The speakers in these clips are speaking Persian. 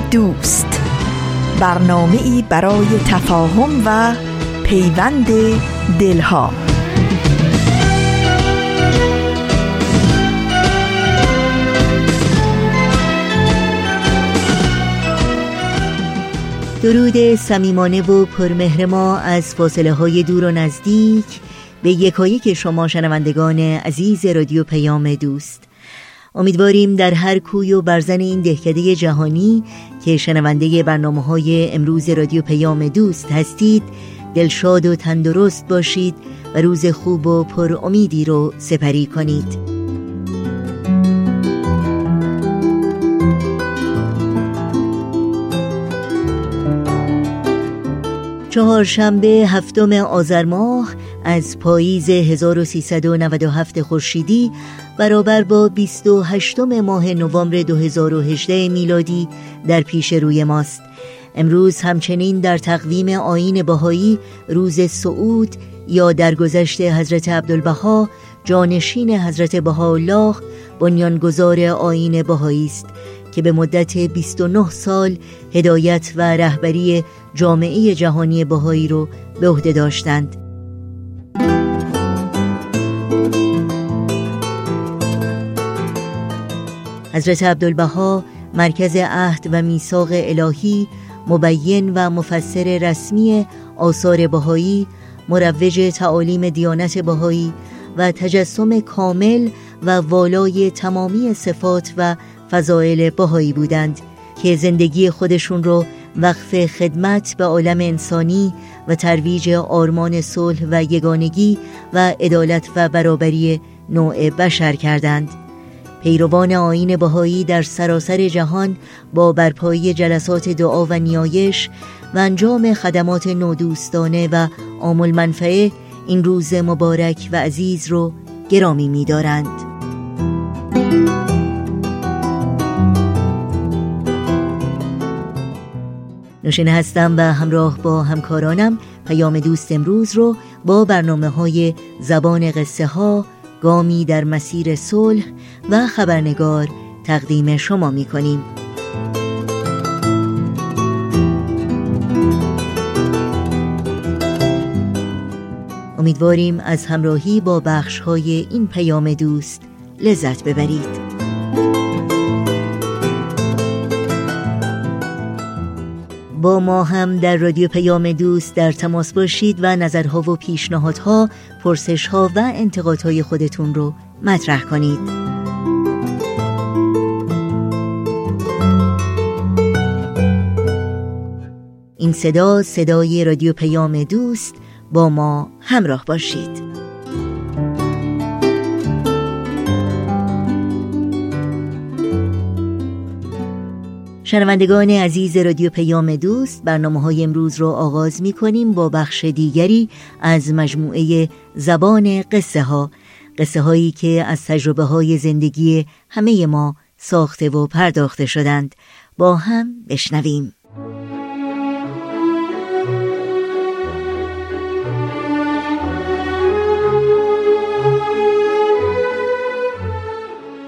دوست. برنامه ای برای تفاهم و پیوند دلها. درود صمیمانه و پرمهر ما از فاصله های دور و نزدیک به یکایی شما شنوندگان عزیز رادیو پیام دوست. امیدواریم در هر کوی و برزن این دهکده جهانی که شنونده برنامه های امروز رادیو پیام دوست هستید دلشاد و تندرست باشید و روز خوب و پر امیدی رو سپری کنید. چهارشنبه هفتم آذر ماه از پاییز 1397 خورشیدی برابر با 28 ماه نوامبر 2018 میلادی در پیش روی ماست. امروز همچنین در تقویم آین بهایی روز سعود یا درگذشت حضرت عبدالبها جانشین حضرت بهاءالله بنیانگذار آین بهایی است که به مدت 29 سال هدایت و رهبری جامعه جهانی بهایی رو به عهده داشتند. حضرت عبدالبها مرکز عهد و میثاق الهی مبین و مفسر رسمی آثار بهایی مروج تعالیم دیانت بهایی و تجسم کامل و والای تمامی صفات و فضائل بهایی بودند که زندگی خودشون رو وقف خدمت به عالم انسانی و ترویج آرمان صلح و یگانگی و عدالت و برابری نوع بشر کردند. پیروان آین بهایی در سراسر جهان با برپایی جلسات دعا و نیایش و انجام خدمات نودوستانه و آمل منفعه این روز مبارک و عزیز رو گرامی می‌دارند. نوشین هستم و همراه با همکارانم پیام دوست امروز رو با برنامه های زبان قصه ها گامی در مسیر صلح و خبرنگار تقدیم شما می کنیم. امیدواریم از همراهی با بخش های این پیام دوست لذت ببرید. با ما هم در رادیو پیام دوست در تماس باشید و نظرها و پیشنهادها، پرسشها و انتقادهای خودتون رو مطرح کنید. این صدا صدای رادیو پیام دوست با ما همراه باشید. شنوندگان عزیز رادیو پیام دوست برنامه های امروز رو آغاز می کنیم با بخش دیگری از مجموعه زبان قصه ها قصه هایی که از تجربه های زندگی همه ما ساخته و پرداخته شدند. با هم بشنویم.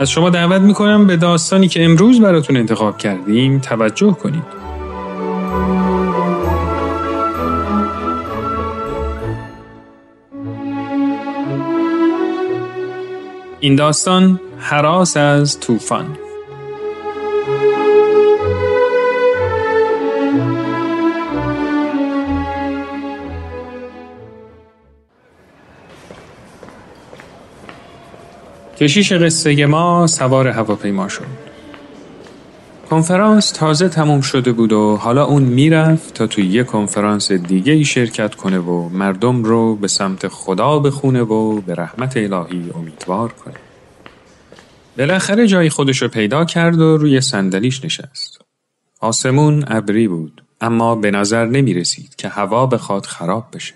از شما دعوت می‌کنم به داستانی که امروز براتون انتخاب کردیم توجه کنید. این داستان حراس از طوفان کشیش قصه ما سوار هواپیما شد. کنفرانس تازه تموم شده بود و حالا اون می‌رفت تا توی یه کنفرانس دیگه ای شرکت کنه و مردم رو به سمت خدا بخونه و به رحمت الهی امیدوار کنه. بالاخره جای خودش رو پیدا کرد و روی صندلیش نشست. آسمون ابری بود. اما به نظر نمی رسید که هوا بخواد خراب بشه.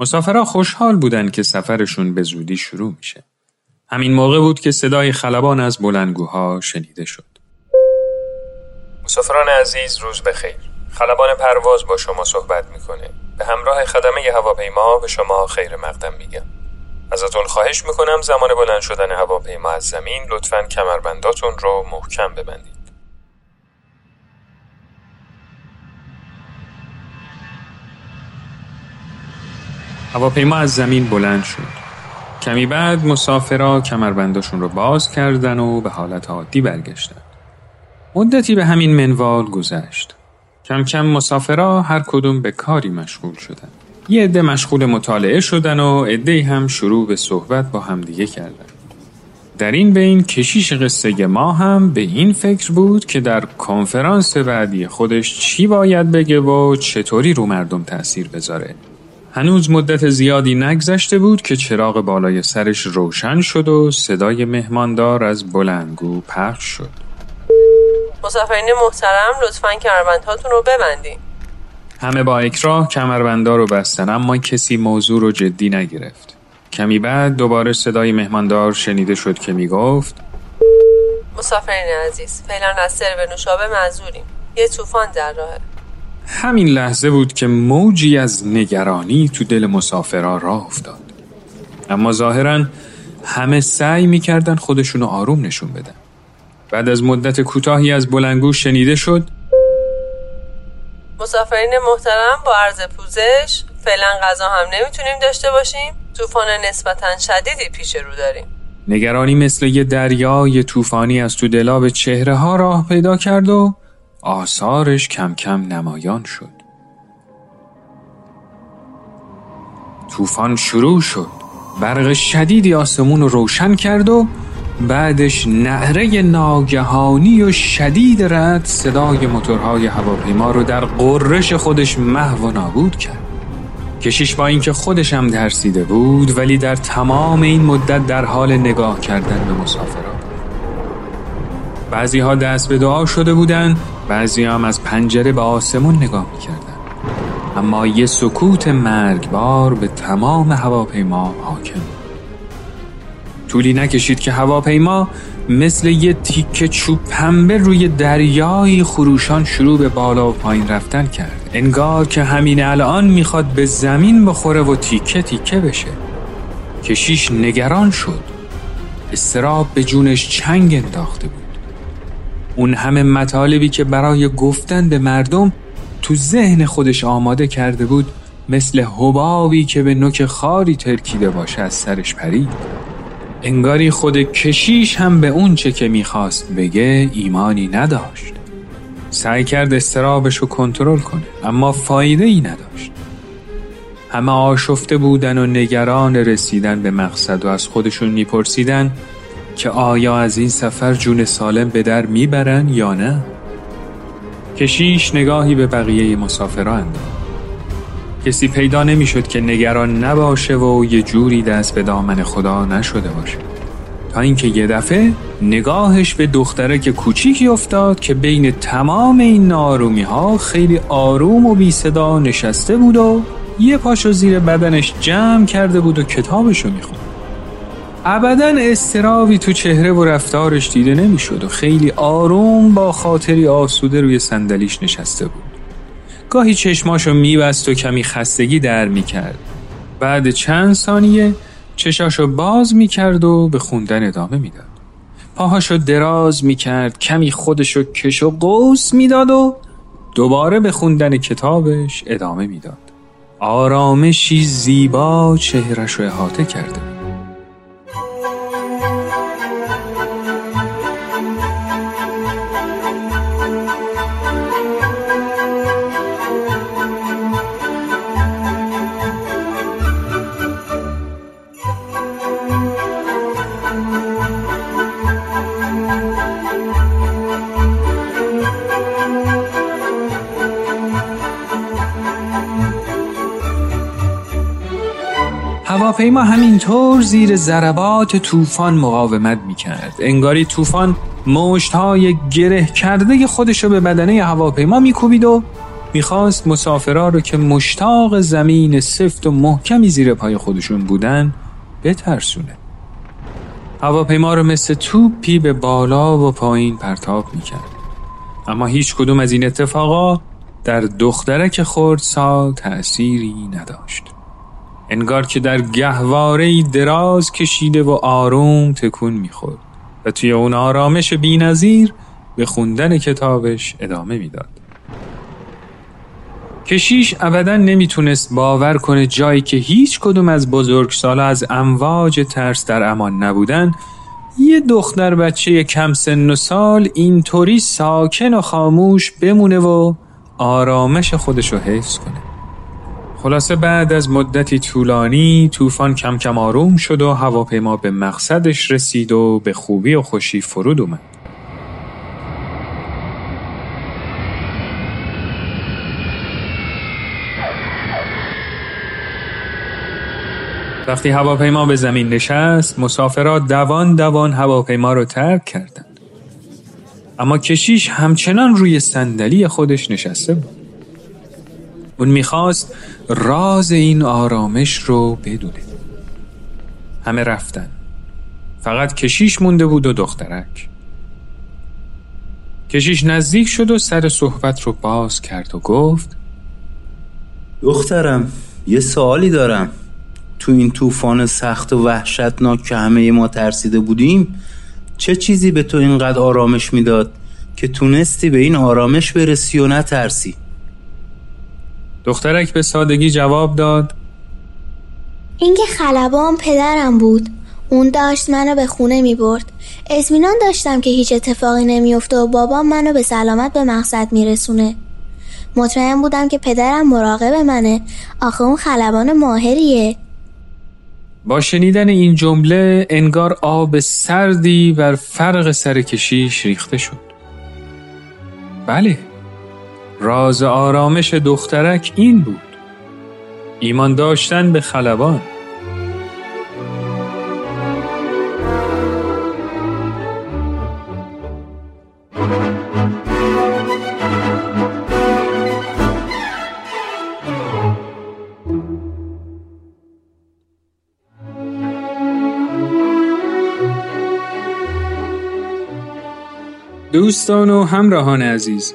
مسافرها خوشحال بودن که سفرشون به زودی شروع میشه. همین موقع بود که صدای خلبان از بلندگوها شنیده شد. مسافران عزیز روز بخیر. خلبان پرواز با شما صحبت می‌کنه. به همراه خدمه هواپیما به شما خیر مقدم میگم. ازتون خواهش می‌کنم زمان بلند شدن هواپیما از زمین لطفا کمربنداتون رو محکم ببندید. هواپیما از زمین بلند شد. کمی بعد مسافرها کمربنداشون رو باز کردن و به حالت عادی برگشتن. مدتی به همین منوال گذشت. کم کم مسافرها هر کدوم به کاری مشغول شدن. یه عده مشغول مطالعه شدن و عده هم شروع به صحبت با همدیگه کردن. در این بین کشیش قصه ما هم به این فکر بود که در کنفرانس بعدی خودش چی باید بگه و چطوری رو مردم تأثیر بذاره. هنوز مدت زیادی نگذشته بود که چراغ بالای سرش روشن شد و صدای مهماندار از بلندگو پخش شد. مسافرین محترم لطفا کمربندهاتون رو ببندین. همه با اکراه کمربندا رو بستن اما کسی موضوع رو جدی نگرفت. کمی بعد دوباره صدای مهماندار شنیده شد که می‌گفت مسافرین عزیز فعلا از سرو نوشابه منظوریم. یه طوفان در راهه. همین لحظه بود که موجی از نگرانی تو دل مسافرها راه افتاد. اما ظاهرا همه سعی می‌کردن خودشونو آروم نشون بدن. بعد از مدت کوتاهی از بلنگو شنیده شد مسافرین محترم با عرض پوزش فعلا غذا هم نمی‌تونیم داشته باشیم طوفان نسبتا شدیدی پیش رو داریم نگرانی مثل یه دریای طوفانی از تو دلاب چهره ها راه پیدا کرد و آثارش کم کم نمایان شد. طوفان شروع شد. برق شدیدی آسمون رو روشن کرد و بعدش نعره ناگهانی و شدید رد صدای موتورهای هواپیما رو در قررش خودش محو و نابود کرد. کشیش با اینکه خودش هم ترسیده بود ولی در تمام این مدت در حال نگاه کردن به مسافران بعضی ها دست به دعا شده بودن بعضی هم از پنجره به آسمون نگاه می‌کردن. اما یه سکوت مرگبار به تمام هواپیما حاکم طولی نکشید که هواپیما مثل یه تیکه چوب پنبه روی دریای خروشان شروع به بالا و پایین رفتن کرد. انگار که همین الان می‌خواد به زمین بخوره و تیکه تیکه بشه. کشیش نگران شد. استراب به جونش چنگ انداخته بود. اون همه مطالبی که برای گفتن به مردم تو ذهن خودش آماده کرده بود مثل حبابی که به نوک خاری ترکیده باشه از سرش پرید. انگاری خود کشیش هم به اون چه که می‌خواست بگه ایمانی نداشت. سعی کرد استرابش رو کنترل کنه اما فایده ای نداشت. همه آشفته بودن و نگران رسیدن به مقصد و از خودشون میپرسیدن که آیا از این سفر جون سالم به در می‌برن یا نه؟ کشیش نگاهی به بقیه مسافران انداخت. کسی پیدا نمی‌شد که نگران نباشه و یه جوری دست به دامن خدا نشده باشه تا اینکه یه دفعه نگاهش به دختره که کوچیکی افتاد که بین تمام این نارومی ها خیلی آروم و بی صدا نشسته بود و یه پاشو زیر بدنش جمع کرده بود و کتابشو می‌خوند ابدا استرابی تو چهره و رفتارش دیده نمی‌شد و خیلی آروم با خاطری آسوده روی صندلیش نشسته بود. گاهی چشماشو میبست و کمی خستگی در می‌کرد. بعد چند ثانیه چشاشو باز می‌کرد و به خوندن ادامه می‌داد. پاهاشو دراز می‌کرد کمی خودشو کش و قوس می‌داد و دوباره به خوندن کتابش ادامه می‌داد. آرامشی زیبا چهرش رو احاطه کرده هواپیما همینطور زیر ضربات طوفان مقاومت می‌کرد. انگاری طوفان های گره کرده خودشو به بدنه هواپیما میکوبید و می‌خواست مسافرها رو که مشتاق زمین سفت و محکمی زیر پای خودشون بودن بترسونه. هواپیما رو مثل توپی به بالا و پایین پرتاب می‌کرد. اما هیچ کدوم از این اتفاقا در دخترک سال تأثیری نداشت. انگار که در گهواره دراز کشیده و آروم تکون می‌خورد و توی اون آرامش بینظیر به خوندن کتابش ادامه می‌داد. کشیش ابدا نمی‌تونست باور کنه جایی که هیچ کدوم از بزرگسالا از امواج ترس در امان نبودن یه دختر بچه کم سن و سال اینطوری ساکن و خاموش بمونه و آرامش خودشو حفظ کنه خلاصه بعد از مدتی طولانی طوفان کم کم آروم شد و هواپیما به مقصدش رسید و به خوبی و خوشی فرود اومد. وقتی هواپیما به زمین نشست مسافرات دوان دوان هواپیما رو ترک کردند. اما کشیش همچنان روی صندلی خودش نشسته بود. اون می‌خواست راز این آرامش رو بدونه. همه رفتن. فقط کشیش مونده بود و دخترک. کشیش نزدیک شد و سر صحبت رو باز کرد و گفت دخترم یه سوالی دارم. تو این طوفان سخت و وحشتناک که همه ما ترسیده بودیم چه چیزی به تو اینقدر آرامش می‌داد که تونستی به این آرامش برسی و نترسی؟ دخترک به سادگی جواب داد. اینکه خلبان پدرم بود. اون داشت منو به خونه می برد. اطمینان داشتم که هیچ اتفاقی نمیافته و بابام منو به سلامت به مقصد میرسونه مطمئن بودم که پدرم مراقب منه. آخه اون خلبان ماهریه. با شنیدن این جمله انگار آب سردی بر فرق سرکشی ریخته شد. بله. راز آرامش دخترک این بود. ایمان داشتن به خلبان. دوستان و همراهان عزیز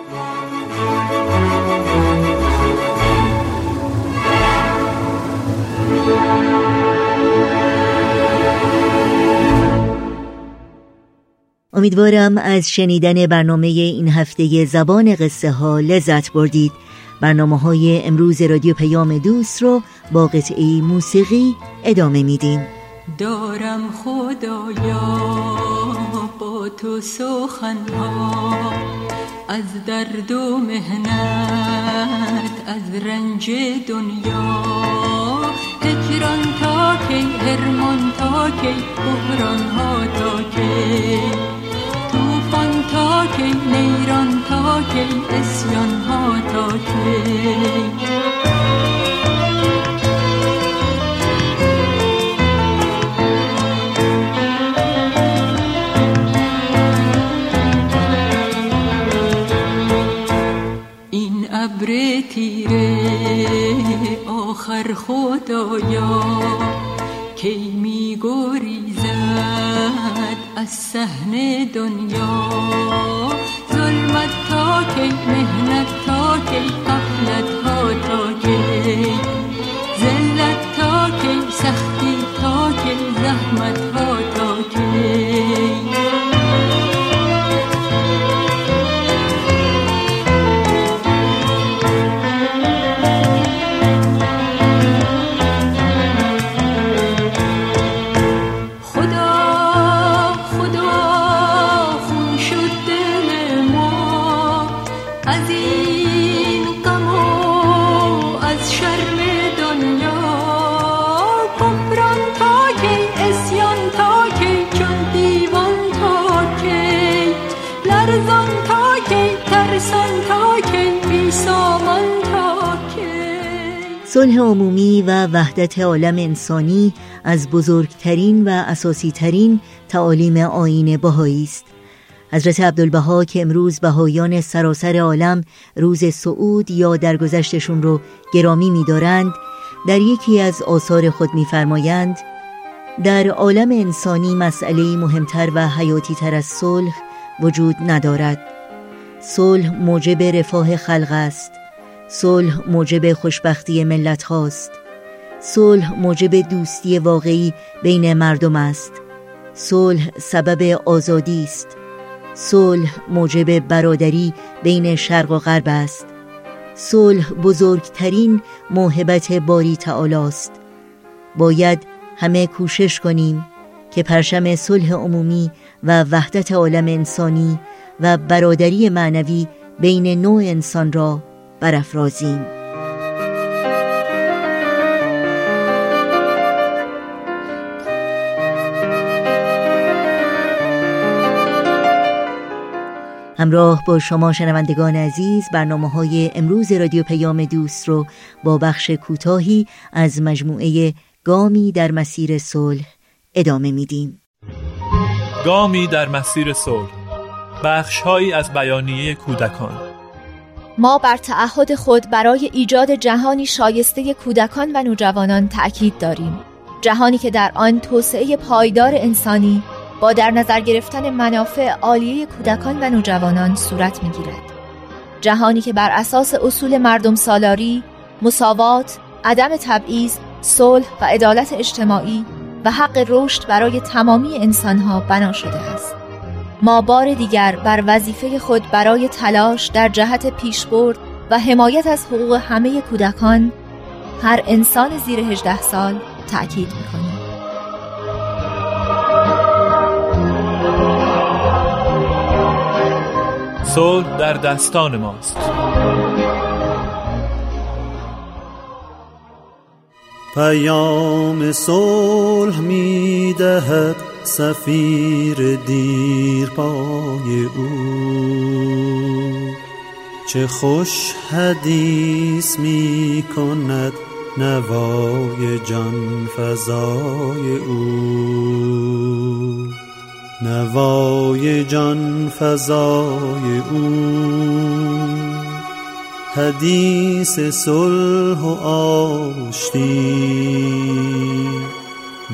امیدوارم از شنیدن برنامه این هفته زبان قصه ها لذت بردید. برنامه های امروز رادیو پیام دوست رو با قطعه موسیقی ادامه میدیم. دارم خدایا با تو ها از درد و مهنت از رنج دنیا. هجران تا کی هرمان تا کی بحران ها تا تا کی نیران تا کی اسیان ها تا کی ابر تیره آخر خدایا کی می گریزد از سحن دنیا. ظلمت تا کی مهنت تا کی قفلت ها تا کی. ذلت تا کی سختی تا کی زحمت صلح عمومی و وحدت عالم انسانی از بزرگترین و اساسی ترین تعالیم آین بهایی است. حضرت عبدالبها که امروز بهایان سراسر عالم روز سعود یا درگذشتشون رو گرامی می‌دارند در یکی از آثار خود می‌فرمایند در عالم انسانی مسئله مهمتر و حیاتی تر از صلح وجود ندارد. صلح موجب رفاه خلق است. صلح موجب خوشبختی ملت هاست. صلح موجب دوستی واقعی بین مردم است. صلح سبب آزادی است. صلح موجب برادری بین شرق و غرب است. صلح بزرگترین موهبت باری تعالی است باید همه کوشش کنیم که پرشم صلح عمومی و وحدت عالم انسانی و برادری معنوی بین نوع انسان را برافرازیم. همراه با شما شنوندگان عزیز برنامه های امروز رادیو پیام دوست رو با بخش کوتاهی از مجموعه گامی در مسیر صلح ادامه میدیم گامی در مسیر صلح بخشهایی از بیانیه کودکان ما بر تعهد خود برای ایجاد جهانی شایسته کودکان و نوجوانان تأکید داریم. جهانی که در آن توسعه پایدار انسانی با در نظر گرفتن منافع عالیه کودکان و نوجوانان صورت می‌گیرد. جهانی که بر اساس اصول مردم سالاری، مساوات، عدم تبعیض، صلح و عدالت اجتماعی و حق رشد برای تمامی انسانها بنا شده است. ما بار دیگر بر وظیفه خود برای تلاش در جهت پیشبرد و حمایت از حقوق همه کودکان هر انسان زیر 18 سال تأکید می‌کنیم. صلح در دستان ماست. پیام صلح می دهد سفیر دیر پای او. چه خوش حدیث می کند نوای جان فضای او. نوای جان فضای او. حدیث صلح و آشتی.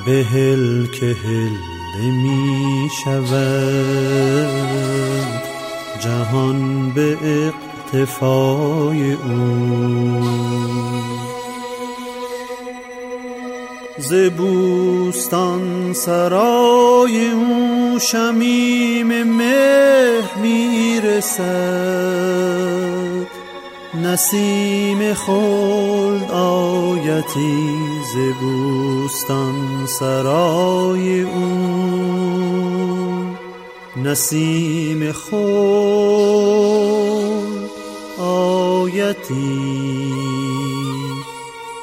بهل که هل می شود. جهان به اقتفای او. ز سرای او شمیم مهر می‌رسد نسیم خلد آیتی ز بوستان سرای او. نسیم خلد آیتی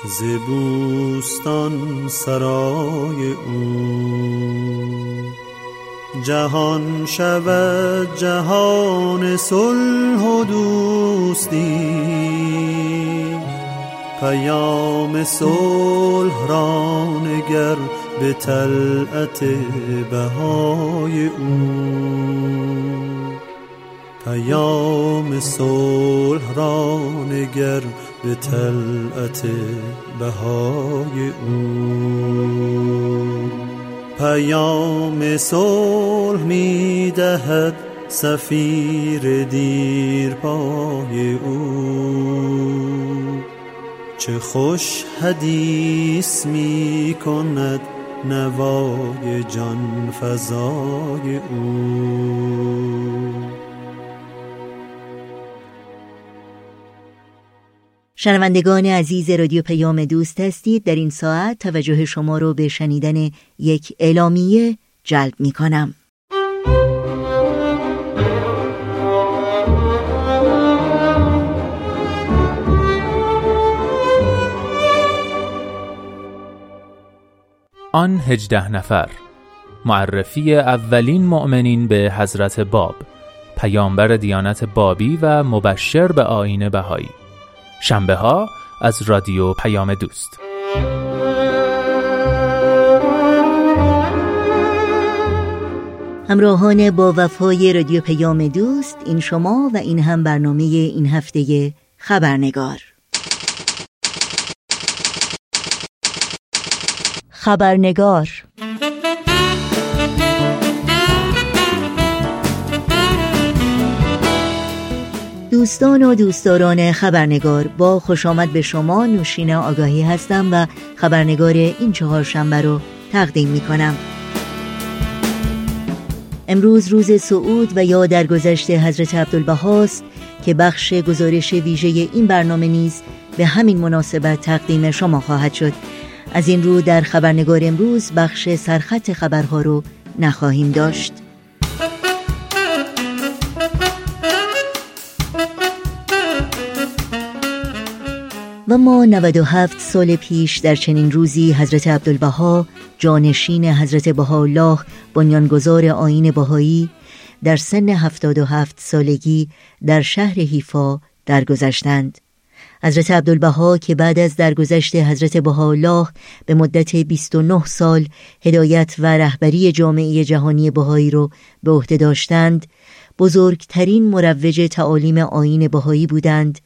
ز بوستان سرای او. جهان شود جهان صلح و دوستی. پیام صلح را نگر به طلعت بهای او. پیام صلح را نگر به طلعت بهای او. پیام صلح می دهد سفیر دیر پای او. چه خوش حدیث می کند نوای جان فضای او. شنوندگان عزیز رادیو پیام دوست هستید. در این ساعت توجه شما رو به شنیدن یک اعلامیه جلب می کنم. آن هجده نفر. معرفی اولین مؤمنین به حضرت باب پیامبر دیانت بابی و مبشر به آین بهایی. شنبه ها از رادیو پیام دوست. همراهان با وفای رادیو پیام دوست این شما و این هم برنامه این هفته خبرنگار. خبرنگار. دوستان و دوستداران خبرنگار با خوش آمد به شما نوشین آگاهی هستم و خبرنگار این چهار شنبه رو تقدیم می کنم امروز روز سعود و یا درگذشت حضرت عبدالبهاست که بخش گزارش ویژه این برنامه نیز به همین مناسبت تقدیم شما خواهد شد. از این رو در خبرنگار امروز بخش سرخط خبرها رو نخواهیم داشت. و ما 97 سال پیش در چنین روزی حضرت عبدالبها جانشین حضرت بهاءالله بنیانگذار آین بهایی در سن 77 سالگی در شهر حیفا درگذشتند. حضرت عبدالبها که بعد از درگذشت حضرت بهاءالله به مدت 29 سال هدایت و رهبری جامعه جهانی بهایی را به عهده داشتند بزرگترین مروج تعالیم آین بهایی بودند.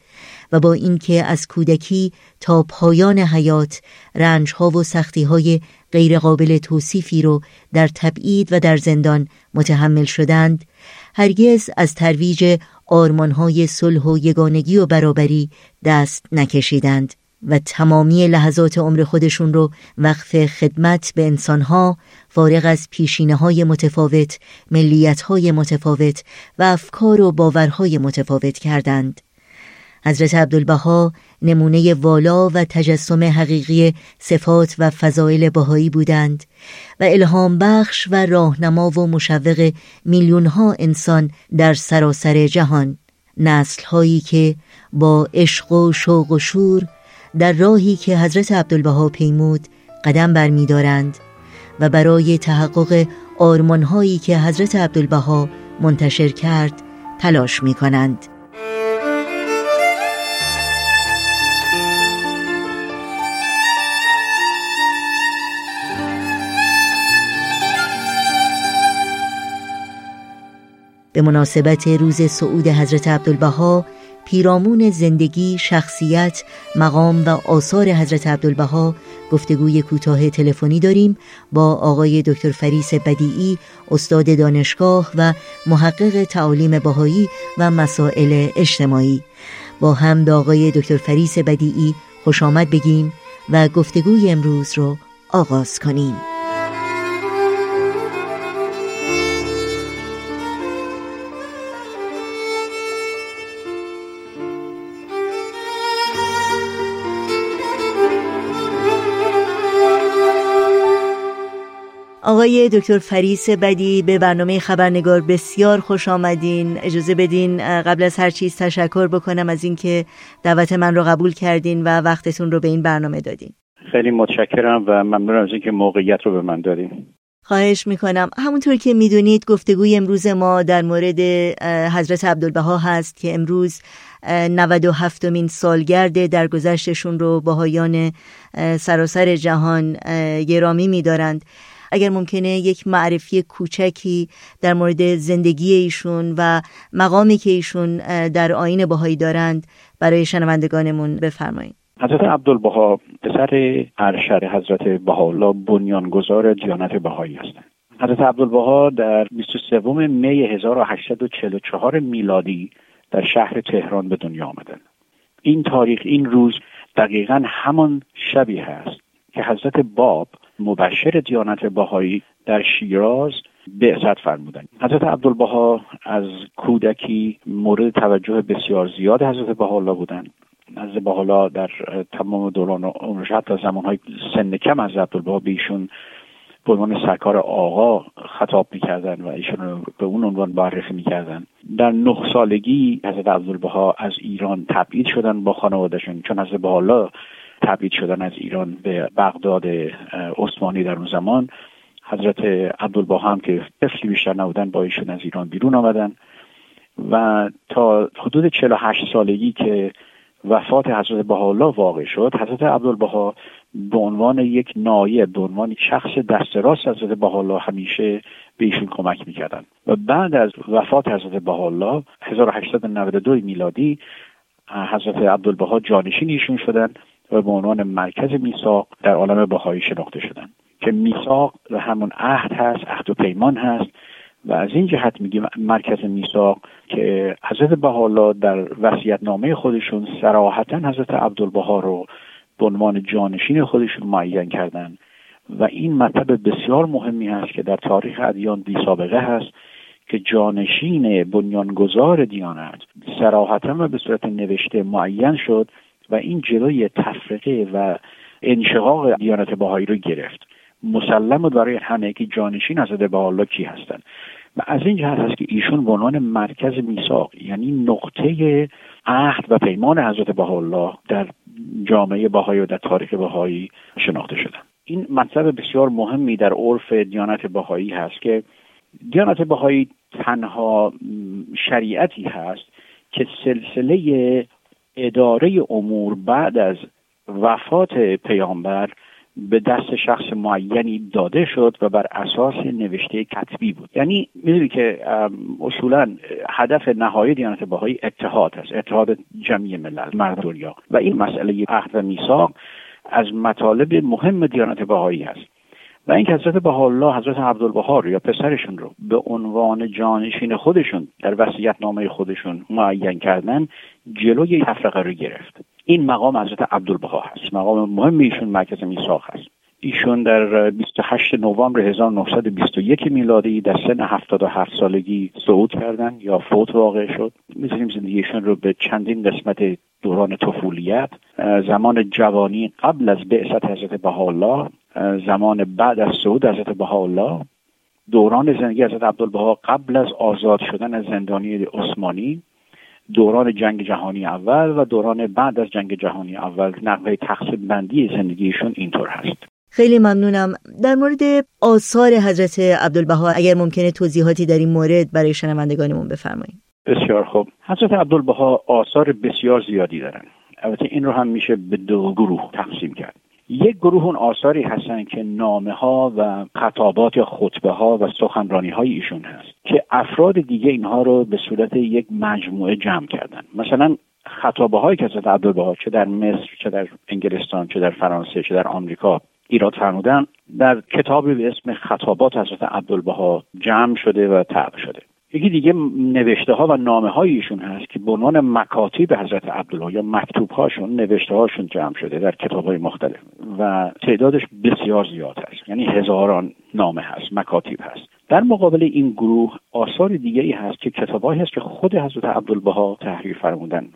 و با اینکه از کودکی تا پایان حیات رنجها و سختیهای غیرقابل توصیفی رو در تبعید و در زندان متحمل شدند هرگز از ترویج آرمانهای صلح و یگانگی و برابری دست نکشیدند و تمامی لحظات عمر خودشون رو وقف خدمت به انسانها فارغ از پیشینه های متفاوت، ملیت های متفاوت و افکار و باورهای متفاوت کردند. حضرت عبدالبها نمونه والا و تجسم حقیقی صفات و فضایل بهایی بودند و الهام بخش و راهنما و مشوق میلیون ها انسان در سراسر جهان نسل هایی که با عشق و شوق و شور در راهی که حضرت عبدالبها پیمود قدم برمیدارند و برای تحقق آرمان هایی که حضرت عبدالبها منتشر کرد تلاش می کنند. به مناسبت روز صعود حضرت عبدالبها پیرامون زندگی، شخصیت، مقام و آثار حضرت عبدالبها گفتگوی کوتاه تلفنی داریم با آقای دکتر فریس بدیعی استاد دانشگاه و محقق تعالیم بهایی و مسائل اجتماعی. با هم به آقای دکتر فریس بدیعی خوش آمد بگیم و گفتگوی امروز رو آغاز کنیم. آقای دکتر فریس بدی به برنامه خبرنگار بسیار خوش آمدین. اجازه بدین قبل از هر چیز تشکر بکنم از اینکه دعوت من رو قبول کردین و وقتتون رو به این برنامه دادین. خیلی متشکرم و ممنون از اینکه موقعیت رو به من دادین. خواهش می‌کنم. همونطور که می‌دونید گفتگوی امروز ما در مورد حضرت عبدالبها هست که امروز 97 مین سالگرد درگذشتشون رو باهایان سراسر جهان گرامی میدارند. اگر ممکنه یک معرفی کوچکی در مورد زندگی ایشون و مقامی که ایشون در آین بهایی دارند برای شنوندگانمون بفرمایید. حضرت عبدالبها پسر ارشد حضرت بهاءالله بنیانگذار دیانت بهایی هستند. حضرت عبدالبها در 23 می 1844 میلادی در شهر تهران به دنیا آمدند. این تاریخ این روز دقیقا همان شبی هست که حضرت باب مبشر دیانت بهایی در شیراز بعثت فرمودن حضرت عبدالبها از کودکی مورد توجه بسیار زیاد حضرت بهاءالله بودند. نزد بهاءالله در تمام دوران عمرش حتی زمانهای سن کم از عبدالبها به ایشون به عنوان سرکار آقا خطاب می‌کردن و ایشون به اون عنوان معرفی می‌کردن در نه سالگی حضرت عبدالبها از ایران تبعید شدن با خانوادهشون چون حضرت بهاءالله تبعید شدن از ایران به بغداد عثمانی در اون زمان. حضرت عبدالبها هم که طفلی بیشتر نبودن با ایشون از ایران بیرون آمدن. و تا حدود 48 سالگی که وفات حضرت بهاءالله واقع شد حضرت عبدالبها به عنوان یک نایب به عنوان شخص دست راست حضرت بهاءالله همیشه به ایشون کمک می‌کردن. و بعد از وفات حضرت بهاءالله 1892 میلادی حضرت عبدالبها جانشین ایشون شدن. و به عنوان مرکز میثاق در عالم بهایی شناخته شدن. که میثاق همون عهد هست عهد و پیمان هست و از این جهت میگیم مرکز میثاق که حضرت بهاءالله در وصیت نامه خودشون صراحتا حضرت عبدالبها رو به عنوان جانشین خودشون معین کردن و این مطلب بسیار مهمی هست که در تاریخ ادیان بی سابقه هست که جانشین بنیانگذار دیانت سراحتا و به صورت نوشته معین شد و این جلوی تفرقه و انشقاق دیانت باهایی رو گرفت. مسلم بود برای همه که جانشین حضرت الله کی هستند و از این جهت هست که ایشون به عنوان مرکز میثاق یعنی نقطه عهد و پیمان حضرت الله در جامعه باهایی و در تاریخ باهایی شناخته شدن. این مطلب بسیار مهمی در عرف دیانت باهایی هست که دیانت باهایی تنها شریعتی هست که سلسله اداره امور بعد از وفات پیامبر به دست شخص معینی داده شد و بر اساس نوشته کتبی بود. یعنی می‌دونی که اصولا هدف نهایی دیانت باهایی اتحاد است اتحاد جمعی ملل مرد دنیا. و این مسئله عهد و میثاق از مطالب مهم دیانت باهایی است. و اینکه حضرت بهاءالله حضرت عبدالبها یا پسرشون رو به عنوان جانشین خودشون در وصیت نامه خودشون معین کردن جلوی تفرقه رو گرفت. این مقام حضرت عبدالبها هست. مقام مهم ایشون مرکز میثاق هست. ایشون در 28 نوامبر 1921 میلادی در سن 77 سالگی صعود کردن یا فوت واقع شد. می‌تونیم زندگیشون رو به چندین قسمت دوران طفولیت زمان جوانی قبل از بعثت حضرت بهاءالله زمان بعد از صعود حضرت بهاءالله. دوران زندگی حضرت عبدالبها قبل از آزاد شدن از زندانی عثمانی. دوران جنگ جهانی اول و دوران بعد از جنگ جهانی اول. نقبه تقسیم بندی زندگیشون اینطور هست. خیلی ممنونم. در مورد آثار حضرت عبدالبها اگر ممکنه توضیحاتی در این مورد برای شنوندگانمون بفرمایید. بسیار خوب. حضرت عبدالبها آثار بسیار زیادی دارن. البته این رو هم میشه به دو گروه تقسیم کرد. یک گروه اون آثاری هستن که نامه ها و خطابات یا خطبه ها و سخنرانی های ایشون هست که افراد دیگه اینها رو به صورت یک مجموعه جمع کردن. مثلا خطابه هایی که حضرت عبدالبها چه در مصر چه در انگلستان چه در فرانسه چه در آمریکا ایراد فرمودن در کتابی به اسم خطابات حضرت عبدالبها جمع شده و طبع شده. یکی دیگه نوشته ها و نامه های ایشون هست که به عنوان مکاتیب حضرت عبدالله یا مکتوب هاشون نوشته هاشون جمع شده در کتاب های مختلف و تعدادش بسیار زیاد هست. یعنی هزاران نامه هست مکاتیب هست. در مقابل این گروه آثار دیگه ای هست که کتابهایی هست که خود حضرت عبدالبها تحریر فرمودن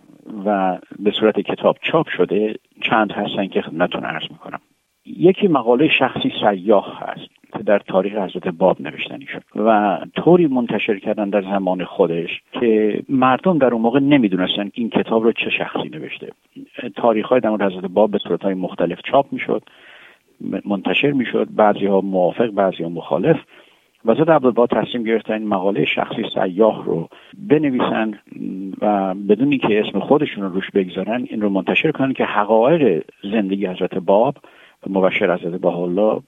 و به صورت کتاب چاپ شده چند هستن که خدمتتون عرض می‌کنم. یکی مقاله شخصی سیاه هست. در تاریخ حضرت باب نوشتنی شد و طوری منتشر کردن در زمان خودش که مردم در اون موقع نمی‌دونستن این کتاب رو چه شخصی نوشته. تاریخ های در حضرت باب به صورت های مختلف چاپ می‌شد منتشر می‌شد بعضی ها موافق بعضی ها مخالف. و زد عبدالبا تصمیم گرفتن این مقاله شخصی سیاه رو بنویسن و بدونی که اسم خودشون رو روش بگذارن این رو منتشر کنن که حقایق زندگی حضرت باب مبشر حضرت الله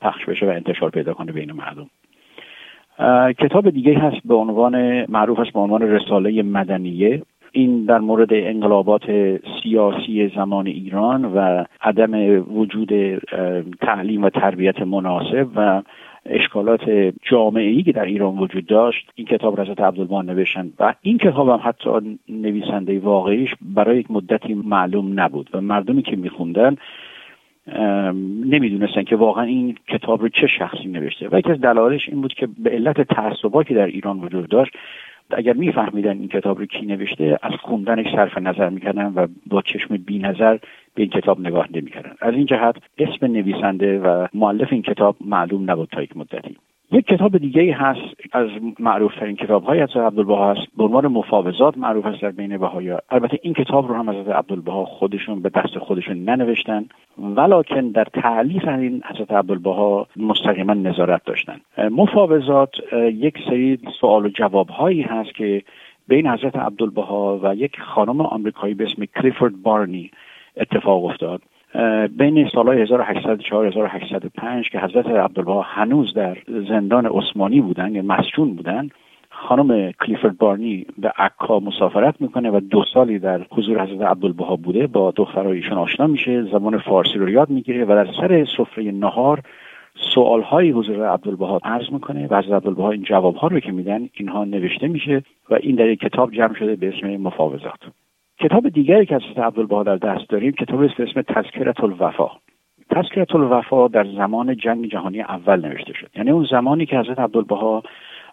پخش بشه و انتشار پیدا کنه بین مردم. کتاب دیگه هست به عنوان معروف است به عنوان رساله مدنیه. این در مورد انقلابات سیاسی زمان ایران و عدم وجود تعلیم و تربیت مناسب و اشکالات جامعه ای که در ایران وجود داشت. این کتاب حضرت عبدالبان نوشتن و این کتاب هم حتی نویسنده واقعیش برای یک مدتی معلوم نبود و مردمی که میخوندن نمی‌دونستن که واقعا این کتاب رو چه شخصی نوشته. و یکی از دلایلش این بود که به علت تعصبا که در ایران وجود داشت اگر میفهمیدن این کتاب رو کی نوشته از خوندنش صرف نظر می‌کردن و با چشم بی نظر به این کتاب نگاه نمی‌کردن. از این جهت اسم نویسنده و معلف این کتاب معلوم نبود تا یک مدتی. یک کتاب دیگه هست از معروف ترین کتاب های از عبدالبها هست به عنوان مفاوضات معروف است در بین بهایی البته این کتاب رو هم از عبدالبها خودشون به دست خودشون ننوشتن. ولکن در تعلیف این حضرت عبدالبها مستقیما نظارت داشتن. مفاوضات یک سری سوال و جواب هایی هست که بین حضرت عبدالبها و یک خانم آمریکایی به اسم کلیفورد بارنی اتفاق افتاد. بین سالهای 1804 1805 که حضرت عبدالبها هنوز در زندان عثمانی بودن یا مسجون بودن خانم کلیفورد بارنی به عکا مسافرت می‌کنه و دو سالی در حضور حضرت عبدالبها بوده با دخترایشون آشنا میشه زبان فارسی رو یاد می‌گیره و در سر سفره نهار سوال حضور عبدالبها عرض می‌کنه و حضرت عبدالبها این جواب ها رو که میدن اینها نوشته میشه و این در یک کتاب جمع شده به اسم مفاوضات. کتاب دیگری که از عبدالبها در دست داریم کتاب به اسم تذکرت الوفا. تذکرت الوفا در زمان جنگ جهانی اول نوشته شد. یعنی اون زمانی که حضرت عبدالبها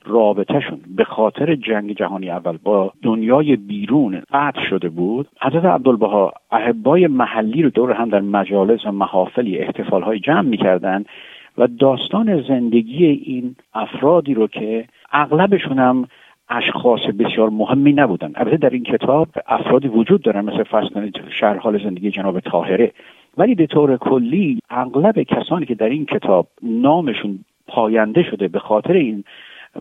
رابطهشون به خاطر جنگ جهانی اول با دنیای بیرون قطع شده بود حضرت عبدالبها احبای محلی رو دور هم در مجالس و محافلی احتفال جمع می‌کردن و داستان زندگی این افرادی رو که اغلبشون هم اشخاص بسیار مهمی نبودن. البته در این کتاب افرادی وجود دارن مثل فرض کنید شهر حال زندگی جناب طاهره. ولی به طور کلی اغلب کسانی که در این کتاب نامشون پاینده شده به خاطر این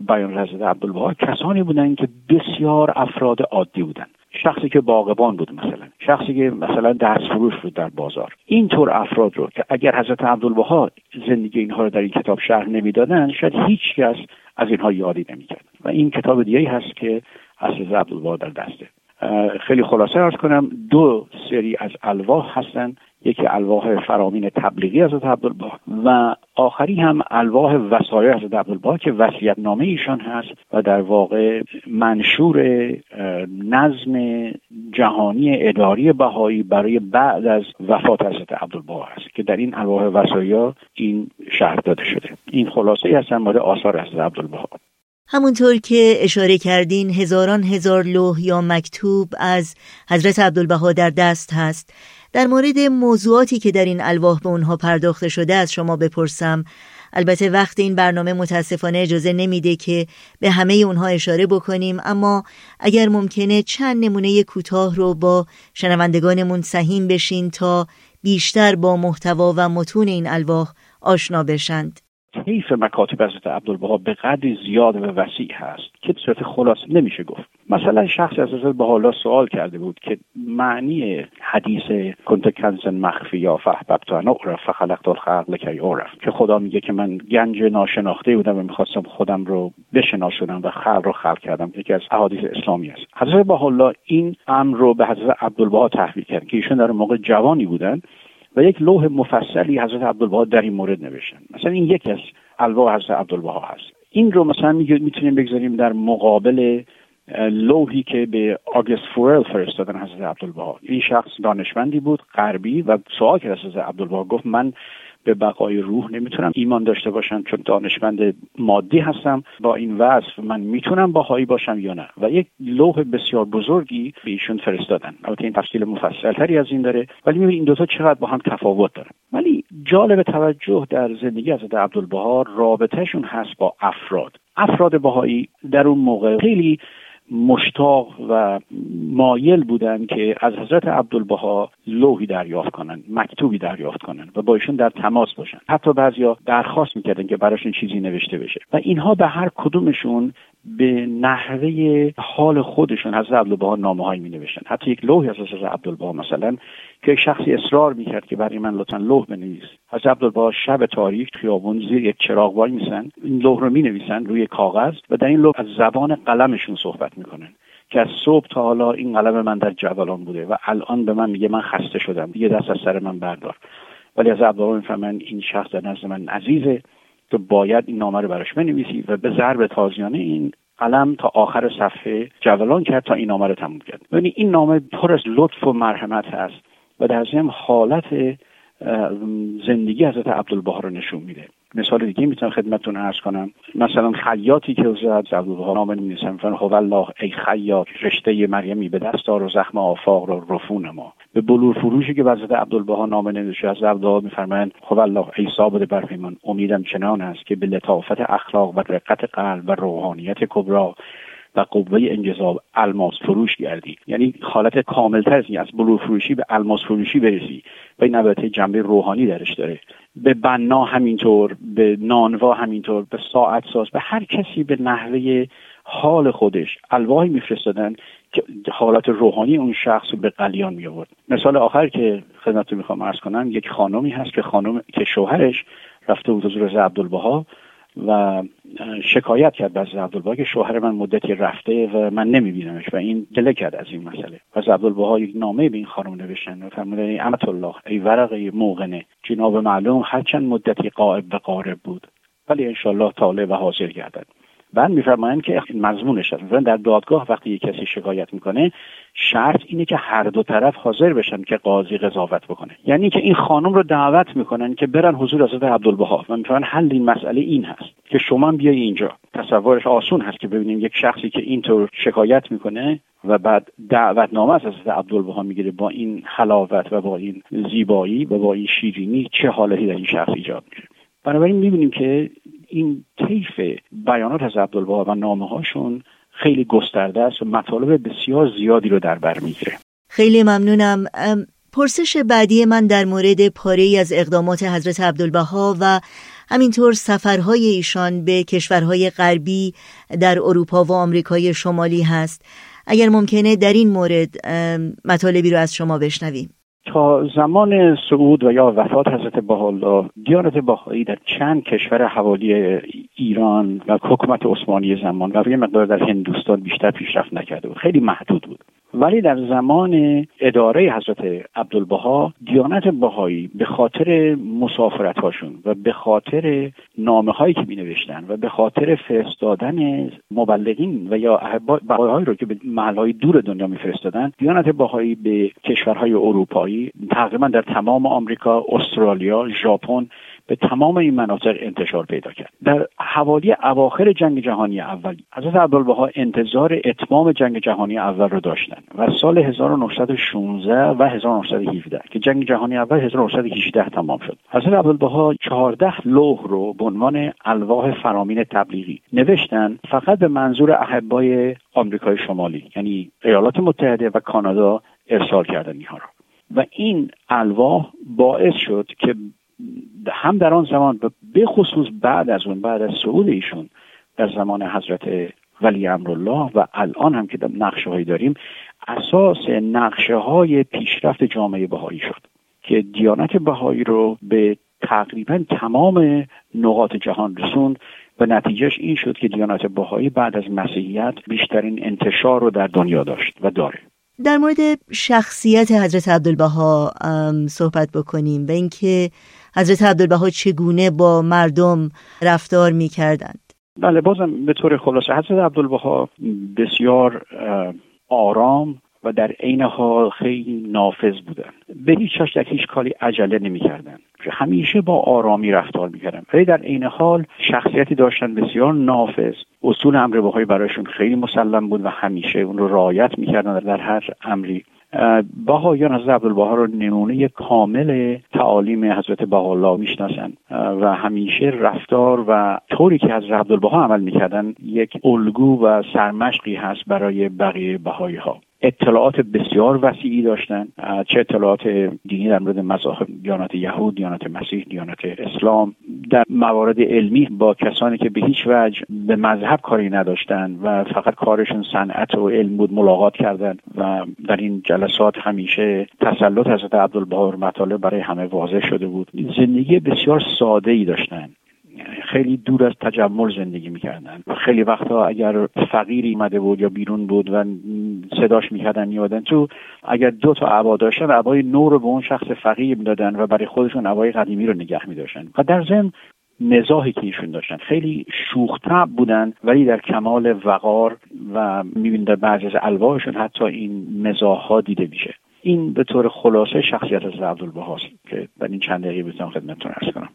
بیان حضرت عبدالبها کسانی بودن که بسیار افراد عادی بودن. شخصی که باغبان بود مثلا شخصی که مثلا دست فروش بود در بازار. اینطور افراد رو که اگر حضرت عبدالبها زندگی اینها رو در این کتاب شرح نمی‌دادن شاید هیچ کس از اینها یادی نمی‌کرد. و این کتاب دیگه هست که از حضرت عبدالبها در دسته. خیلی خلاصه ارز کنم دو سری از الواح هستن یکی الواح فرامین تبلیغی از عبدالبها و آخری هم الواح وسایل از عبدالبها که وصیت نامه ایشان هست و در واقع منشور نظم جهانی اداری بهایی برای بعد از وفات حضرت عبدالبها است که در این الواح وسایل این شرح داده شده. این خلاصه ای هستن مورد آثار حضرت عبدالبها. همونطور که اشاره کردین هزاران هزار لوح یا مکتوب از حضرت عبدالبها در دست هست. در مورد موضوعاتی که در این الواح به اونها پرداخته شده از شما بپرسم. البته وقت این برنامه متاسفانه اجازه نمیده که به همه اونها اشاره بکنیم اما اگر ممکنه چند نمونه کوتاه رو با شنوندگانمون سهیم بشین تا بیشتر با محتوا و متون این الواح آشنا بشند. طیف مکاتب حضرت عبدالبها به قدری زیاد و وسیع هست که به صورت خلاص نمیشه گفت. مثلا شخصی از حضرت حالا سوال کرده بود که معنی حدیث کنت کنزن مخفی یا فحببت انا اعرف فخلقت الخلق لکی اعرف که خدا میگه که من گنج ناشناخته بودم و می‌خواستم خودم رو بشناسونم و خلق رو خلق کردم. یکی از احادیث اسلامی است. حضرت حالا این امر رو به حضرت عبدالبها تحویل کرد که ایشون در موقع جوانی بودن. و یک لوح مفصلی حضرت عبدالبها در این مورد نوشتن. مثلا این یکی از الواح حضرت عبدالبها هست. این رو مثلا می‌تونیم بگذاریم در مقابل لوحی که به آگست فورل فرستادن حضرت عبدالبها. این شخص دانشمندی بود غربی و سوال کرد حضرت عبدالبها گفت من به بقای روح نمی‌تونم ایمان داشته باشم چون دانشمند مادی هستم. با این وصف من می‌تونم باهایی باشم یا نه؟ و یک لوح بسیار بزرگی به ایشون فرستادن. البته این تفصیل مفصلتری از این داره ولی می‌بینید این دوتا چقدر با هم تفاوت داره ولی جالب توجه در زندگی حضرت عبدالبها رابطهشون هست با افراد. افراد باهایی در اون موقع خیلی مشتاق و مایل بودن که از حضرت عبدالبها لوحی دریافت کنن مکتوبی دریافت کنن و با ایشون در تماس باشن. حتی بعضیا درخواست می‌کردن که براشون چیزی نوشته بشه. و اینها به هر کدومشون به نحوه حال خودشون حضرت عبدالبها نامه هایی می نوشتن حتی یک لوحی از حضرت عبدالبها مثلا که یک شخصی اصرار می‌کرد که برای من لطفا لوح بنویس. حضرت عبدالبها شب تاریک خیابون زیر یک چراغ وای میسن این لوح رو می نویسن روی کاغذ و در این لوح از زبان قلمشون صحبت می‌کنن که از صبح تا حالا این قلم من در جبلان بوده و الان به من میگه من خسته شدم. دیگه دست از سر من بردار. ولی از عبدالبها می‌فهمن این شخص در نزد من عزیزه. تو باید این نامه رو براش بنویسی و به ضرب تازیانه این قلم تا آخر صفحه جولان کرد تا این نامه رو تموم کرد. یعنی این نامه پر از لطف و مرحمت هست. و در ضمن حالت زندگی حضرت عبدالبها رو نشون میده. مثال دیگه می‌تونم خدمتتون عرض کنم. مثلا خیاطی که حضرت عبدالبها نامه نمی‌نویسن میفرن هو الله ای خیاط رشته مریمی به دست آر و زخم آفاق رو رفون ما. به بلور فروشی که حضرت عبدالبها نامه نوشته از عبدالبها میفرمایند هو الله ای ثابت برپیمان امیدم چنان است که به لطافت اخلاق و رقت قلب و روحانیت کبرا و قوه انجذاب الماس فروش گردی. یعنی حالت کاملتر از از بلور فروشی به الماس فروشی برسی و این البته جنبه روحانی درش داره. به بنا همینطور به نانوا همینطور به ساعت ساز به هر کسی به نحوه حال خودش الواحی میفرستادن که حالت روحانی اون شخص رو به قلیان می آورد مثال آخر که خدمتتون می‌خوام عرض کنم یک خانمی هست که خانم که شوهرش رفته بود حضور عبدالبها. و شکایت کرد از عبدالبها که شوهر من مدتی رفته و من نمیبینمش و این دله کرد از این مسئله. و عبدالبها یک نامه به این خانم نوشتن و فرمودن ای امت الله ای ورقه موغنه جناب معلوم هرچند مدتی قائب و قارب بود ولی انشالله طالع و حاضر گردد. بعد میفرمایند که مضمونش هست در دادگاه وقتی یک کسی شکایت می‌کنه شرط اینه که هر دو طرف حاضر بشن که قاضی قضاوت بکنه. یعنی که این خانم رو دعوت می‌کنن که برن حضور حضرت عبدالبها. و میفرمایند حل این مسئله این هست که شما بیای اینجا. تصورش آسون هست که ببینیم یک شخصی که اینطور شکایت می‌کنه و بعد دعوتنامه از حضرت عبدالبها می‌گیره با این حلاوت و با این زیبایی و با این شیرینی چه حالتی در این شخص ایجاد میشه بنابراین می‌بینیم که این طیف بیانات از عبدالبها و نامه هاشون خیلی گسترده است و مطالب بسیار زیادی رو در بر می‌گیره. خیلی ممنونم. پرسش بعدی من در مورد پاره ای از اقدامات حضرت عبدالبها و همینطور سفرهای ایشان به کشورهای غربی در اروپا و آمریکای شمالی هست. اگر ممکنه در این مورد مطالبی رو از شما بشنویم. تا زمان صعود و یا وفات حضرت بهاءالله دیانت بهایی در چند کشور حوالی ایران و حکومت عثمانی زمان و یه مقدار در هندوستان بیشتر پیشرفت نکرده بود. خیلی محدود بود. ولی در زمان اداره حضرت عبدالبها دیانت بهایی به خاطر مسافرت هاشون و به خاطر نامه هایی که می و به خاطر فرستادن مبلغین و یا بهایی رو که به محل های دور دنیا میفرستادن دیانت بهایی به کشورهای اروپایی تقریبا در تمام آمریکا استرالیا ژاپن به تمام این مناطق انتشار پیدا کرد. در حوالی اواخر جنگ جهانی اول حضرت عبدالبها انتظار اتمام جنگ جهانی اول رو داشتن و سال 1916 و 1917 که جنگ جهانی اول 1918 تمام شد. حضرت عبدالبها 14 لوح رو به عنوان الواح فرامین تبلیغی نوشتن فقط به منظور احبای آمریکای شمالی یعنی ایالات متحده و کانادا ارسال کردن اینها رو. و این الواح باعث شد که هم در آن زمان به خصوص بعد از اون بعد از صعود ایشون در زمان حضرت ولی امرالله و الان هم که نقشه هایی داریم اساس نقشه های پیشرفت جامعه بهایی شد که دیانت بهایی رو به تقریبا تمام نقاط جهان رسوند و نتیجهش این شد که دیانت بهایی بعد از مسیحیت بیشترین انتشار رو در دنیا داشت و داره. در مورد شخصیت حضرت عبدالبها صحبت بکنیم و اینکه حضرت عبدالبها چگونه با مردم رفتار می کردند بله بازم به طور خلاصه حضرت عبدالبها بسیار آرام و در عین حال خیلی نافذ بودن به هیچ در هیچ کاری عجله نمی‌کردن همیشه با آرامی رفتار می‌کردن ولی در عین حال شخصیتی داشتن بسیار نافذ. اصول امر بهایی برایشون خیلی مسلم بود و همیشه اون رو رعایت می‌کردن در هر امری. بهاییان حضرت عبدالبها رو نمونه کامل تعالیم حضرت بهاءالله می‌شناسن. و همیشه رفتار و طوری که حضرت عبدالبها عمل می‌کردن یک الگو و سرمشقی هست برای بقیه بهایی ها اطلاعات بسیار وسیعی داشتن. چه اطلاعات دینی در مورد مذاهب دیانت یهود دیانت مسیح دیانت اسلام. در موارد علمی با کسانی که به هیچ وجه به مذهب کاری نداشتن و فقط کارشون صنعت و علم بود ملاقات کردن و در این جلسات همیشه تسلط حضرت عبدالبها مطالب برای همه واضح شده بود. زندگی بسیار ساده ای داشتن. خیلی دور از تجمل زندگی می‌کردن خیلی وقتا اگر فقیری اومده بود یا بیرون بود و صداش می‌کردن میادن تو اگر دو تا عبا داشتن عبای نور رو به اون شخص فقیر می‌دادن و برای خودشون عبای قدیمی رو نگه میداشتن. و در ضمن مزاحی که ایشون داشتن خیلی شوختب بودن ولی در کمال وقار و می‌بینید در بعضی از الواحشون حتی این مزاح ها دیده میشه. این به طور خلاصه شخصیت از عبدالبهاست که در این چند دقیقه بتونم خدمتتون ارز کنم.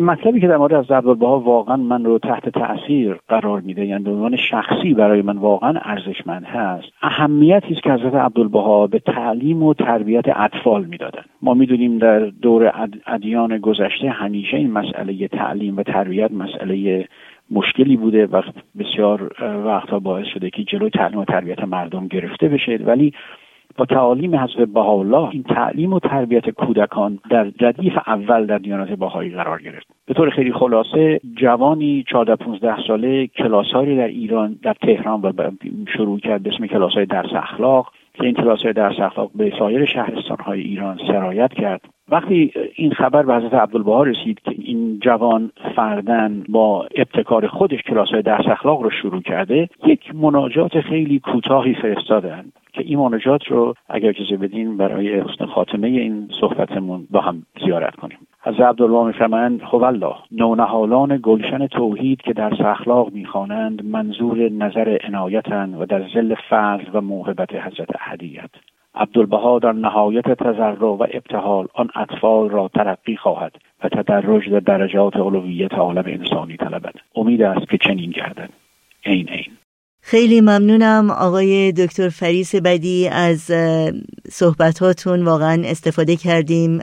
مطلبی که در مورد از عبدالبها واقعا من رو تحت تاثیر قرار میده یعنی به عنوان شخصی برای من واقعا ارزشمند هست اهمیتی است که حضرت عبدالبها به تعلیم و تربیت اطفال می‌دادن ما می‌دونیم در دور ادیان گذشته همیشه این مسئله تعلیم و تربیت مسئله مشکلی بوده و بسیار وقتها باعث شده که جلوی تعلیم و تربیت مردم گرفته بشه. ولی با تعالیم حضرت بهاءالله این تعلیم و تربیت کودکان در ردیف اول در دیانت بهایی قرار گرفت. به طور خیلی خلاصه جوانی 14 15 ساله کلاسهایی در ایران در تهران شروع کرد به اسم کلاس های درس اخلاق. که این کلاس های درس اخلاق به سایر شهرستان های ایران سرایت کرد. وقتی این خبر به حضرت عبدالبها رسید که این جوان فردن با ابتکار خودش کلاس های درس اخلاق رو شروع کرده یک مناجات خیلی کوتاهی فرستادن که این مناجات رو اگر اجازه بدین برای حسن خاتمه این صحبتمون با هم زیارت کنیم. از عبدالله میفرمایند خب الله نونهالان گلشن توحید که در اخلاق می‌خوانند منظور نظر عنایتن و در زل فضل و موهبت حضرت احدیت. عبدالبها در نهایت تذرع و ابتحال آن اطفال را ترقی خواهد و تدرج در درجات علویت عالم انسانی طلبد. امید است که چنین گردد. عین عین. خیلی ممنونم آقای دکتر فریس بدی از صحبتاتون. واقعا استفاده کردیم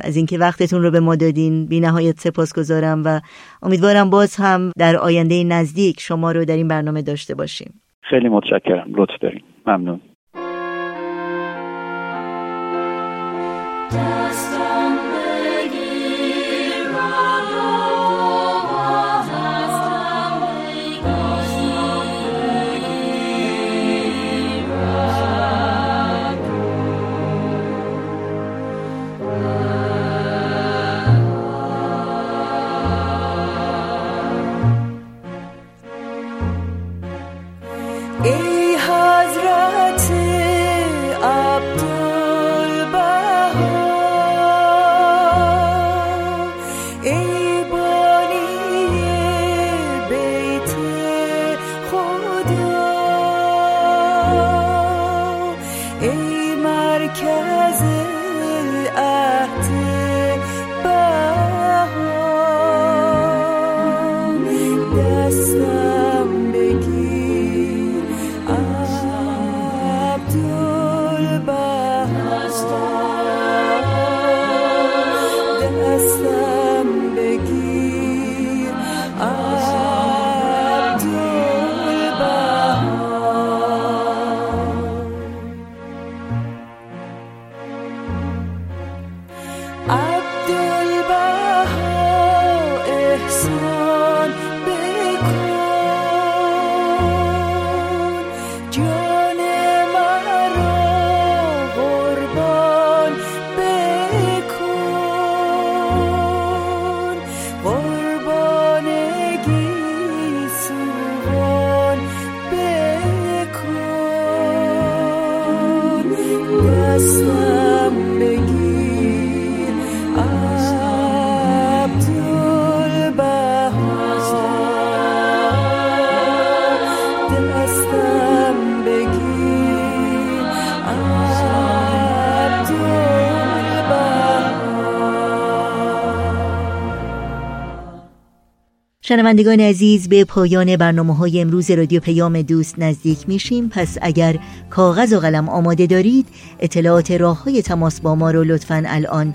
از اینکه وقتتون رو به ما دادین. بی نهایت سپاس گذارم و امیدوارم باز هم در آینده نزدیک شما رو در این برنامه داشته باشیم. خیلی متشکرم. لطف داریم ممنون. in شنوندگان عزیز به پایان برنامه های امروز رادیو پیام دوست نزدیک میشیم. پس اگر کاغذ و قلم آماده دارید اطلاعات راه های تماس با ما رو لطفا الان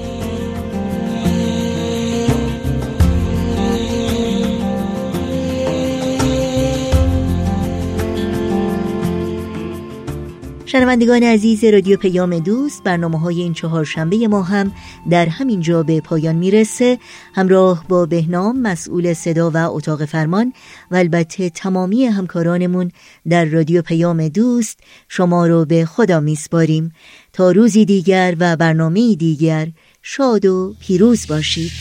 شنوندگان عزیز رادیو پیام دوست برنامه های این چهار شنبه ما هم در همین جا به پایان می‌رسه. همراه با بهنام مسئول صدا و اتاق فرمان و البته تمامی همکارانمون در رادیو پیام دوست شما رو به خدا میسپاریم. تا روزی دیگر و برنامه دیگر شاد و پیروز باشید.